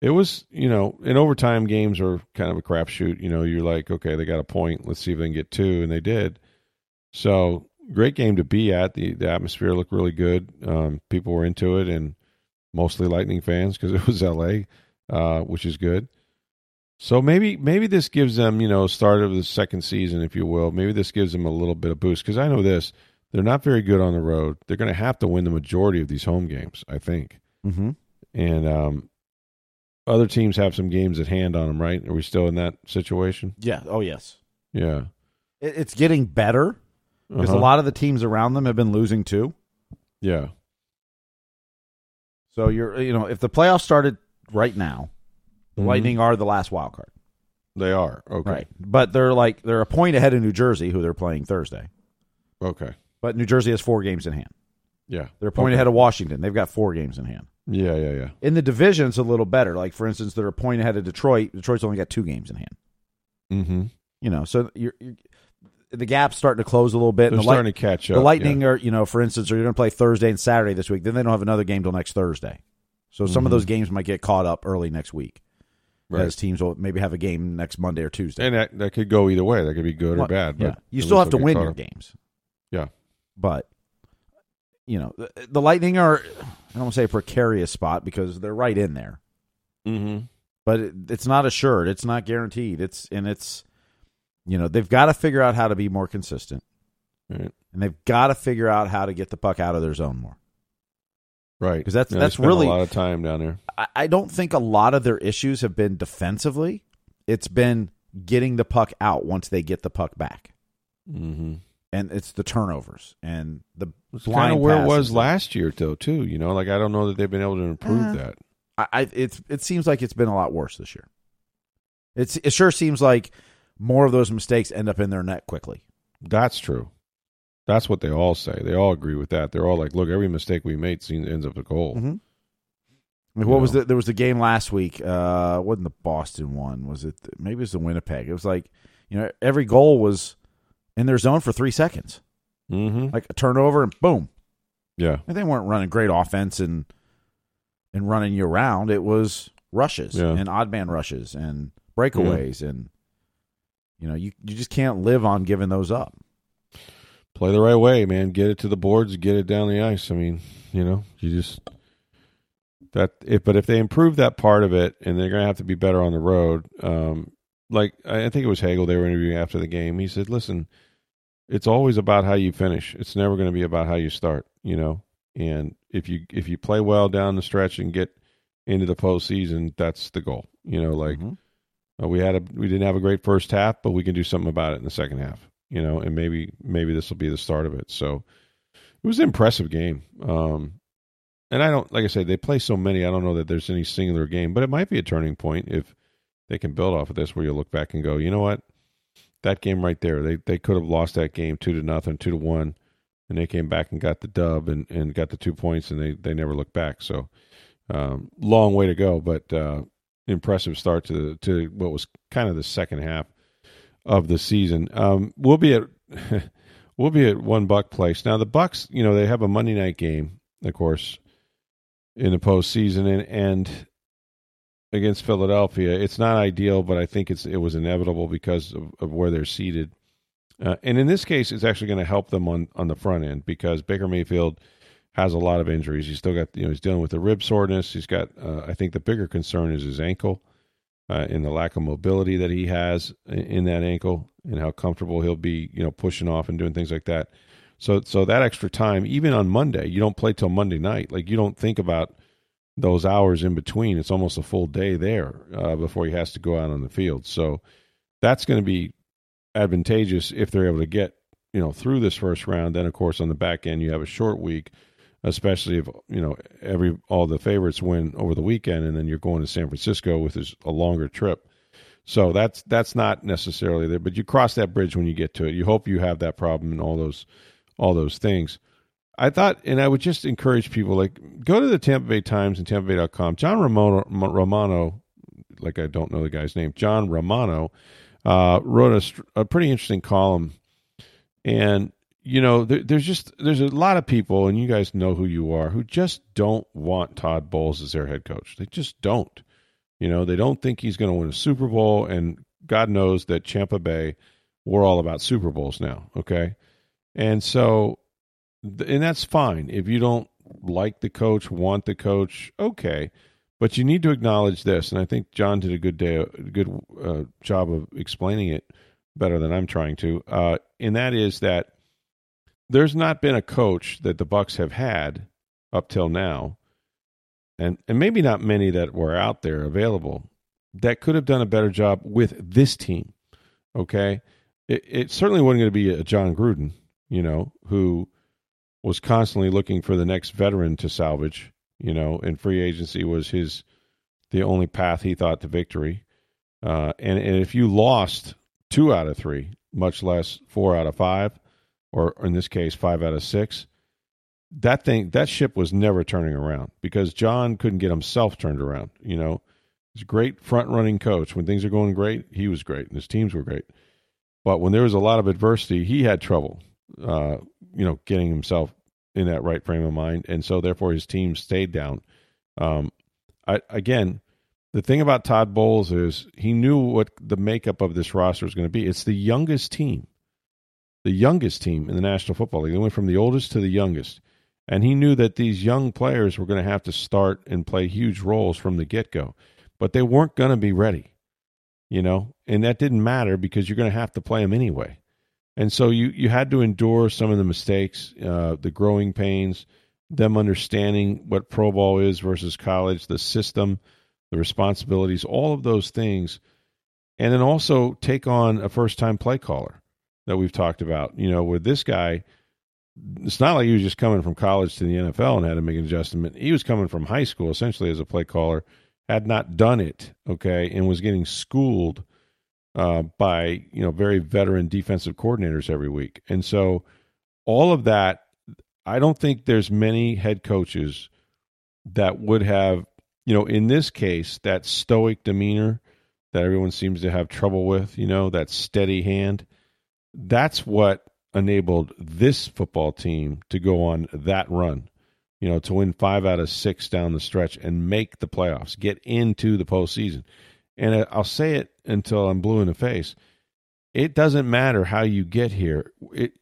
[SPEAKER 1] It was you know in overtime games are kind of a crapshoot. You know, you're like, okay, they got a point. Let's see if they can get two, and they did. So great game to be at. The the atmosphere looked really good. Um, people were into it, and mostly Lightning fans because it was L.A., uh, which is good. So maybe maybe this gives them you know start of the second season, if you will. Maybe this gives them a little bit of boost because I know this. They're not very good on the road. They're going to have to win the majority of these home games, I think.
[SPEAKER 2] Mm-hmm.
[SPEAKER 1] And um, other teams have some games at hand on them, right? Are we still in that situation?
[SPEAKER 2] Yeah. Oh, yes.
[SPEAKER 1] Yeah.
[SPEAKER 2] It, it's getting better because
[SPEAKER 1] Uh-huh.
[SPEAKER 2] a lot of the teams around them have been losing too.
[SPEAKER 1] Yeah.
[SPEAKER 2] So you're you know if the playoffs started right now, the
[SPEAKER 1] Mhm.
[SPEAKER 2] Lightning are the last wild card.
[SPEAKER 1] They are okay.
[SPEAKER 2] Right. But they're like they're a point ahead of New Jersey, who they're playing Thursday.
[SPEAKER 1] Okay.
[SPEAKER 2] But New Jersey has four games in hand.
[SPEAKER 1] Yeah.
[SPEAKER 2] They're a point
[SPEAKER 1] Okay.
[SPEAKER 2] ahead of Washington. They've got four games in hand.
[SPEAKER 1] Yeah, yeah, yeah.
[SPEAKER 2] In the division, it's a little better. Like for instance, they're a point ahead of Detroit. Detroit's only got two games in hand.
[SPEAKER 1] Mm-hmm.
[SPEAKER 2] You know, so you're, you're the gap's starting to close a little bit.
[SPEAKER 1] They're
[SPEAKER 2] the, Light-
[SPEAKER 1] starting to catch up.
[SPEAKER 2] the Lightning
[SPEAKER 1] yeah.
[SPEAKER 2] are, you know, for instance, are going to play Thursday and Saturday this week. Then they don't have another game till next Thursday. So some of
[SPEAKER 1] Mhm.
[SPEAKER 2] those games might get caught up early next week.
[SPEAKER 1] Right.
[SPEAKER 2] As teams will maybe have a game next Monday or Tuesday.
[SPEAKER 1] and that, that could go either way. That could be good or bad. But
[SPEAKER 2] yeah, you still have to win your
[SPEAKER 1] up.
[SPEAKER 2] games.
[SPEAKER 1] Yeah.
[SPEAKER 2] But you know the, the Lightning are I don't want to say a precarious spot because they're right in there,
[SPEAKER 1] Mm-hmm.
[SPEAKER 2] but it, it's not assured. It's not guaranteed. It's and it's you know they've got to figure out how to be more consistent,
[SPEAKER 1] Right.
[SPEAKER 2] and they've got to figure out how to get the puck out of their zone more.
[SPEAKER 1] Right,
[SPEAKER 2] because that's-
[SPEAKER 1] Yeah,
[SPEAKER 2] that's really-
[SPEAKER 1] a lot of time down there.
[SPEAKER 2] I, I don't think a lot of their issues have been defensively. It's been getting the puck out once they get the puck back,
[SPEAKER 1] Mm-hmm.
[SPEAKER 2] And it's the turnovers and the
[SPEAKER 1] It's kind of where it was last year, though. Too. You know, like I don't know that they've been able to improve
[SPEAKER 2] Uh,
[SPEAKER 1] that.
[SPEAKER 2] I, I it's it seems like it's been a lot worse this year. It's it sure seems like more of those mistakes end up in their net quickly.
[SPEAKER 1] That's true. That's what they all say. They all agree with that. They're all like, "Look, every mistake we made seems ends up a goal."
[SPEAKER 2] Mm-hmm. I mean, what was the there was the game last week? Uh, wasn't the Boston one? Was it maybe it was the Winnipeg? It was like you know every goal was in their zone for three seconds,
[SPEAKER 1] Mm-hmm.
[SPEAKER 2] like a turnover and boom.
[SPEAKER 1] Yeah.
[SPEAKER 2] And they weren't running great offense and and running you around. It was rushes
[SPEAKER 1] Yeah.
[SPEAKER 2] and odd man rushes and breakaways and you know you you just can't live on giving those up.
[SPEAKER 1] Play the right way, man. Get it to the boards. Get it down the ice. I mean, you know, you just that. If but if they improve that part of it, and they're going to have to be better on the road. Um, like I think it was Hagel they were interviewing after the game. He said, "Listen, it's always about how you finish. It's never going to be about how you start. You know, and if you if you play well down the stretch and get into the postseason, that's the goal. You know, like
[SPEAKER 2] Mhm.
[SPEAKER 1] uh, we had a we didn't have a great first half, but we can do something about it in the second half. You know, and maybe maybe this will be the start of it. So it was an impressive game. Um, and I don't like I said they play so many. I don't know that there's any singular game, but it might be a turning point if they can build off of this, where you look back and go, you know what, that game right there, they they could have lost that game two to nothing, two to one, and they came back and got the dub and and got the two points, and they they never looked back. So um, long way to go, but uh, impressive start to to what was kind of the second half of the season. Um, we'll be at we'll be at One Buc Place now. The Bucs, you know, they have a Monday night game, of course, in the postseason, and and against Philadelphia, it's not ideal, but I think it's it was inevitable because of, of where they're seated. Uh, and in this case, it's actually going to help them on on the front end because Baker Mayfield has a lot of injuries. He's still got you know he's dealing with the rib soreness. He's got uh, I think the bigger concern is his ankle uh, and the lack of mobility that he has in, in that ankle and how comfortable he'll be you know pushing off and doing things like that. So so that extra time, even on Monday, you don't play till Monday night. Like you don't think about those hours in between. It's almost a full day there uh, before he has to go out on the field. So that's going to be advantageous if they're able to get you know through this first round. Then of course on the back end you have a short week, especially if you know every all the favorites win over the weekend, and then you're going to San Francisco with a longer trip. So that's that's not necessarily there, but you cross that bridge when you get to it. You hope you have that problem and all those all those things. I thought, and I would just encourage people like go to the Tampa Bay Times and TampaBay.com. John Romano, Romano, like I don't know the guy's name, John Romano, uh, wrote a, a pretty interesting column, and you know, there, there's just there's a lot of people, and you guys know who you are, who just don't want Todd Bowles as their head coach. They just don't. You know, they don't think he's going to win a Super Bowl, and God knows that Tampa Bay, we're all about Super Bowls now. Okay, and so, and that's fine if you don't like the coach, want the coach, okay. But you need to acknowledge this, and I think John did a good day, a good uh, job of explaining it better than I'm trying to. Uh, and that is that there's not been a coach that the Bucs have had up till now, and and maybe not many that were out there available that could have done a better job with this team. Okay, it, it certainly wasn't going to be a Jon Gruden, you know, who was constantly looking for the next veteran to salvage, you know, and free agency was his the only path he thought to victory. Uh, and, and if you lost two out of three, much less four out of five, or in this case, five out of six, that thing that ship was never turning around because Jon couldn't get himself turned around. You know, he's a great front running coach. When things are going great, he was great, and his teams were great. But when there was a lot of adversity, he had trouble, uh, you know, getting himself in that right frame of mind, and so therefore his team stayed down. Um, I, again, the thing about Todd Bowles is he knew what the makeup of this roster was going to be. It's the youngest team, the youngest team in the National Football League. They went from the oldest to the youngest, and he knew that these young players were going to have to start and play huge roles from the get go, but they weren't going to be ready, you know, and that didn't matter because you're going to have to play them anyway. And so you you had to endure some of the mistakes, uh, the growing pains, them understanding what pro ball is versus college, the system, the responsibilities, all of those things, and then also take on a first time play caller that we've talked about. You know, with this guy, it's not like he was just coming from college to the NFL and had to make an adjustment. He was coming from high school essentially as a play caller, had not done it, okay, and was getting schooled uh, by you know very veteran defensive coordinators every week, and so all of that. I don't think there's many head coaches that would have, you know, in this case, that stoic demeanor that everyone seems to have trouble with, you know, that steady hand. That's what enabled this football team to go on that run, you know, to win five out of six down the stretch and make the playoffs, get into the postseason. And I'll say it until I'm blue in the face. It doesn't matter how you get here. It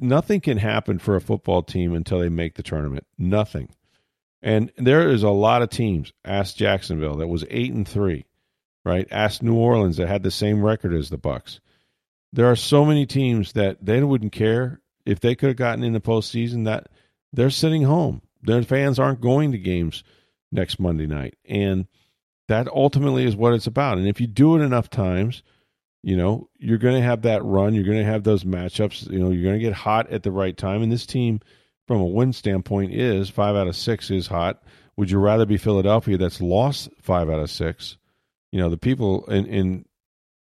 [SPEAKER 1] nothing can happen for a football team until they make the tournament. Nothing. And there is a lot of teams. Ask Jacksonville that was eight and three, right? Ask New Orleans that had the same record as the Bucs. There are so many teams that they wouldn't care if they could have gotten in the postseason. That they're sitting home. Their fans aren't going to games next Monday night, and that ultimately is what it's about. And if you do it enough times, you know, you're going to have that run. You're going to have those matchups. You know, you're going to get hot at the right time. And this team, from a win standpoint, is five out of six is hot. Would you rather be Philadelphia that's lost five out of six? You know, the people in, in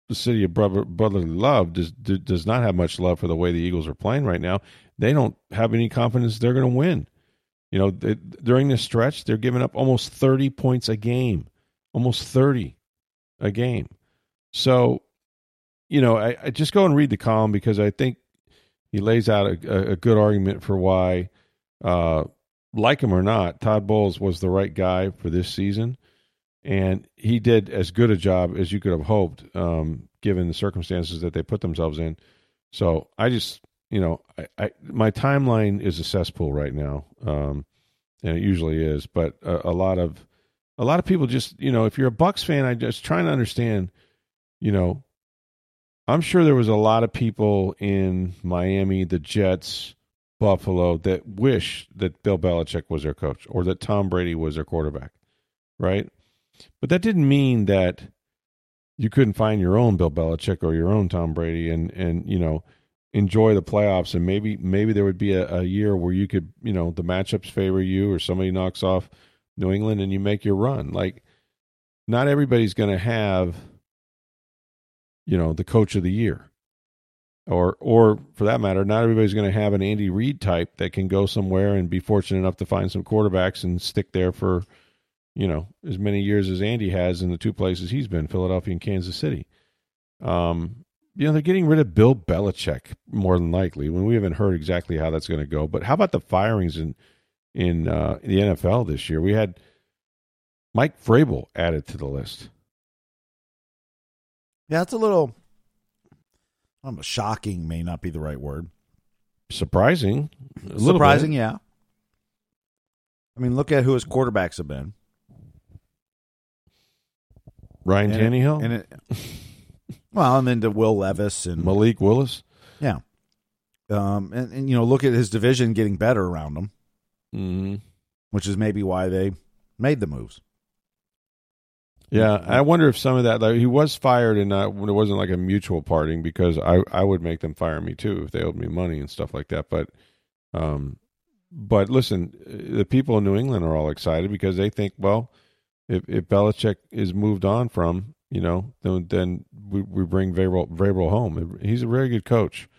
[SPEAKER 1] the city of brotherly love does does not have much love for the way the Eagles are playing right now. They don't have any confidence they're going to win. You know, they, during this stretch, they're giving up almost 30 points a game almost 30 a game. So, you know, I, I just go and read the column because I think he lays out a, a good argument for why, uh, like him or not, Todd Bowles was the right guy for this season. And he did as good a job as you could have hoped, um, given the circumstances that they put themselves in. So I just, you know, I, I my timeline is a cesspool right now, um, and it usually is. But a, a lot of a lot of people just, you know, if you're a Bucs fan, I just trying to understand, you know, I'm sure there was a lot of people in Miami, the Jets, Buffalo that wish that Bill Belichick was their coach or that Tom Brady was their quarterback, right? But that didn't mean that you couldn't find your own Bill Belichick or your own Tom Brady and and you know enjoy the playoffs and maybe maybe there would be a, a year where you could you know the matchups favor you or somebody knocks off New England and you make your run. Like, not everybody's going to have, you know, the coach of the year. Or, or for that matter, not everybody's going to have an Andy Reid type that can go somewhere and be fortunate enough to find some quarterbacks and stick there for, you know, as many years as Andy has in the two places he's been, Philadelphia and Kansas City. Um, you know, they're getting rid of Bill Belichick more than likely when we haven't heard exactly how that's going to go. But how about the firings and in uh, the NFL this year. We had Mike Vrabel added to the list.
[SPEAKER 2] Yeah, that's a little. I don't know, shocking may not be the right word.
[SPEAKER 1] Surprising.
[SPEAKER 2] Surprising, yeah. I mean, look at who his quarterbacks have been.
[SPEAKER 1] Ryan and Tannehill,
[SPEAKER 2] it, and it, well, and then to Will Levis and
[SPEAKER 1] Malik Willis.
[SPEAKER 2] Yeah, um, and, and you know, look at his division getting better around him
[SPEAKER 1] mm-hmm.
[SPEAKER 2] which is maybe why they made the moves.
[SPEAKER 1] Yeah, I wonder if some of that like, he was fired and not it wasn't like a mutual parting because I I would make them fire me too if they owed me money and stuff like that. But um, but listen, the people in New England are all excited because they think, well, if if Belichick is moved on from, you know, then then we, we bring Vrabel, Vrabel home. He's a very good coach,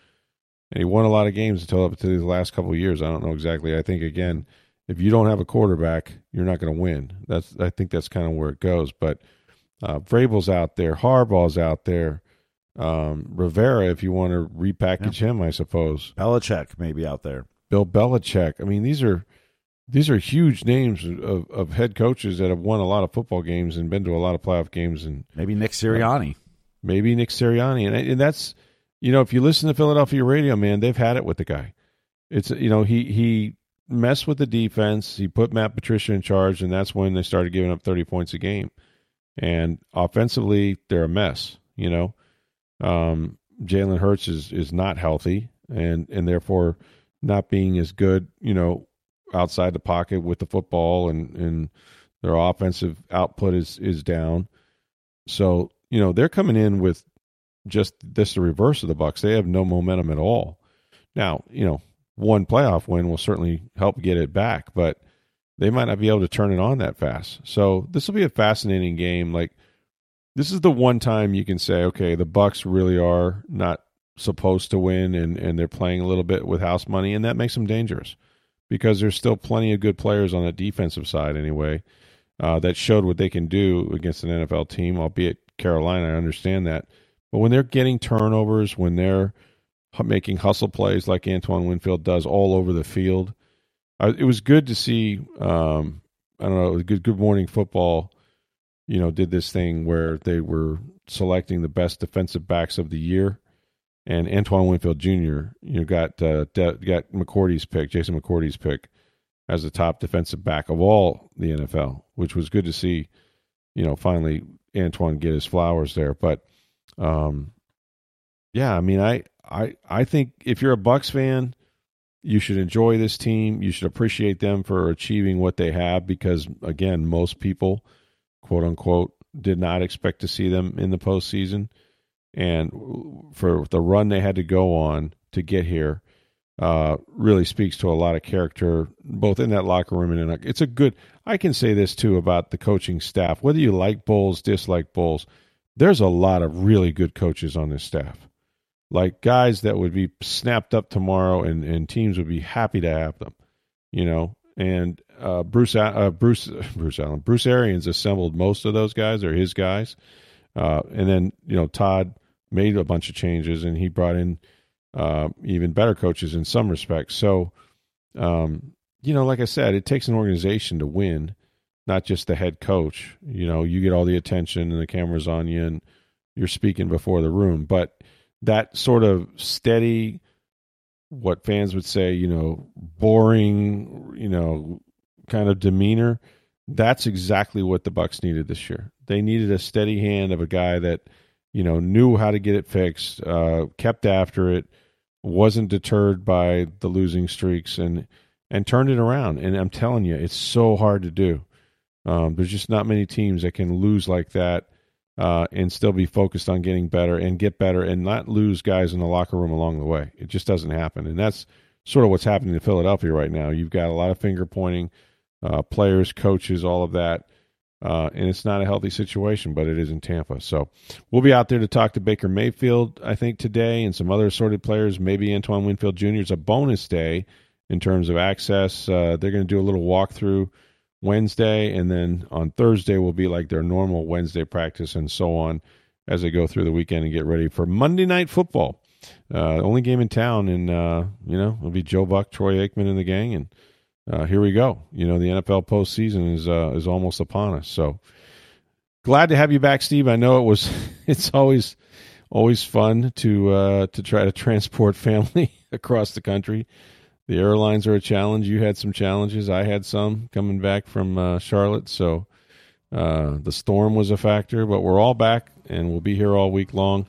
[SPEAKER 1] and he won a lot of games until up to these last couple of years. I don't know exactly. I think again, if you don't have a quarterback, you're not going to win. That's I think that's kind of where it goes. But uh, Vrabel's out there, Harbaugh's out there. Um, Rivera, if you want to repackage yeah. him, I suppose.
[SPEAKER 2] Belichick maybe out there.
[SPEAKER 1] Bill Belichick. I mean, these are these are huge names of, of head coaches that have won a lot of football games and been to a lot of playoff games. And
[SPEAKER 2] maybe Nick Sirianni. Uh,
[SPEAKER 1] maybe Nick Sirianni, and, and that's you know if you listen to Philadelphia radio, man, they've had it with the guy. It's you know he he messed with the defense. He put Matt Patricia in charge, and that's when they started giving up thirty points a game. And offensively, they're a mess. You know, um, Jalen Hurts is is not healthy, and and therefore not being as good, you know, outside the pocket with the football and, and their offensive output is, is down. So, you know, they're coming in with just this the reverse of the Bucs. They have no momentum at all. Now, you know, one playoff win will certainly help get it back, but they might not be able to turn it on that fast. So this will be a fascinating game. Like this is the one time you can say, okay, the Bucs really are not supposed to win and, and they're playing a little bit with house money, and that makes them dangerous because there's still plenty of good players on the defensive side anyway uh, that showed what they can do against an NFL team, albeit Carolina. I understand that. But when they're getting turnovers, when they're making hustle plays like Antoine Winfield does all over the field, I, it was good to see. Um, I don't know, good Good Morning Football, you know, did this thing where they were selecting the best defensive backs of the year and Antoine Winfield Jr. You know got uh, de- got McCourty's pick, Jason McCourty's pick, as the top defensive back of all the NFL, which was good to see. You know, finally Antoine get his flowers there, but um, yeah, I mean, I I I think if you're a Bucs fan, you should enjoy this team. You should appreciate them for achieving what they have because again, most people, quote unquote, did not expect to see them in the postseason and for the run they had to go on to get here uh, really speaks to a lot of character, both in that locker room and in a, it's a good. I can say this too about the coaching staff. Whether you like Bowles, dislike Bowles, there's a lot of really good coaches on this staff, like guys that would be snapped up tomorrow, and and teams would be happy to have them. You know, and uh, Bruce uh, Bruce Bruce Allen Bruce Arians assembled most of those guys or his guys, uh, and then you know Todd made a bunch of changes, and he brought in uh, even better coaches in some respects. So, um, you know, like I said, it takes an organization to win, not just the head coach. You know, you get all the attention and the cameras on you, and you're speaking before the room. But that sort of steady, what fans would say, you know, boring, you know, kind of demeanor. That's exactly what the Bucs needed this year. They needed a steady hand of a guy that you know, knew how to get it fixed, uh, kept after it, wasn't deterred by the losing streaks, and and turned it around. And I'm telling you, it's so hard to do. Um, there's just not many teams that can lose like that uh, and still be focused on getting better and get better and not lose guys in the locker room along the way. It just doesn't happen, and that's sort of what's happening in Philadelphia right now. You've got a lot of finger pointing, uh, players, coaches, all of that. Uh, and it's not a healthy situation, but it is in Tampa. So we'll be out there to talk to Baker Mayfield, I think, today, and some other assorted players. Maybe Antoine Winfield Jr. is a bonus day in terms of access. Uh, they're going to do a little walkthrough Wednesday, and then on Thursday will be like their normal Wednesday practice and so on as they go through the weekend and get ready for Monday Night Football. Uh, only game in town, and uh, you know it'll be Joe Buck, Troy Aikman, and the gang, and uh, here we go. You know, the NFL postseason is uh, is almost upon us. So glad to have you back, Steve. I know it was. It's always always fun to uh, to try to transport family across the country. The airlines are a challenge. You had some challenges. I had some coming back from uh, Charlotte. So uh, the storm was a factor, but we're all back and we'll be here all week long,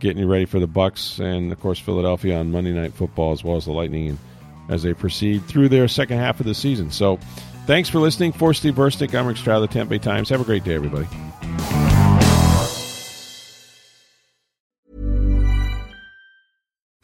[SPEAKER 1] getting you ready for the Bucs and of course Philadelphia on Monday Night Football as well as the Lightning and as they proceed through their second half of the season. So thanks for listening. For Steve Versnick, I'm Rick Stroud of the Tampa Bay Times. Have a great day, everybody.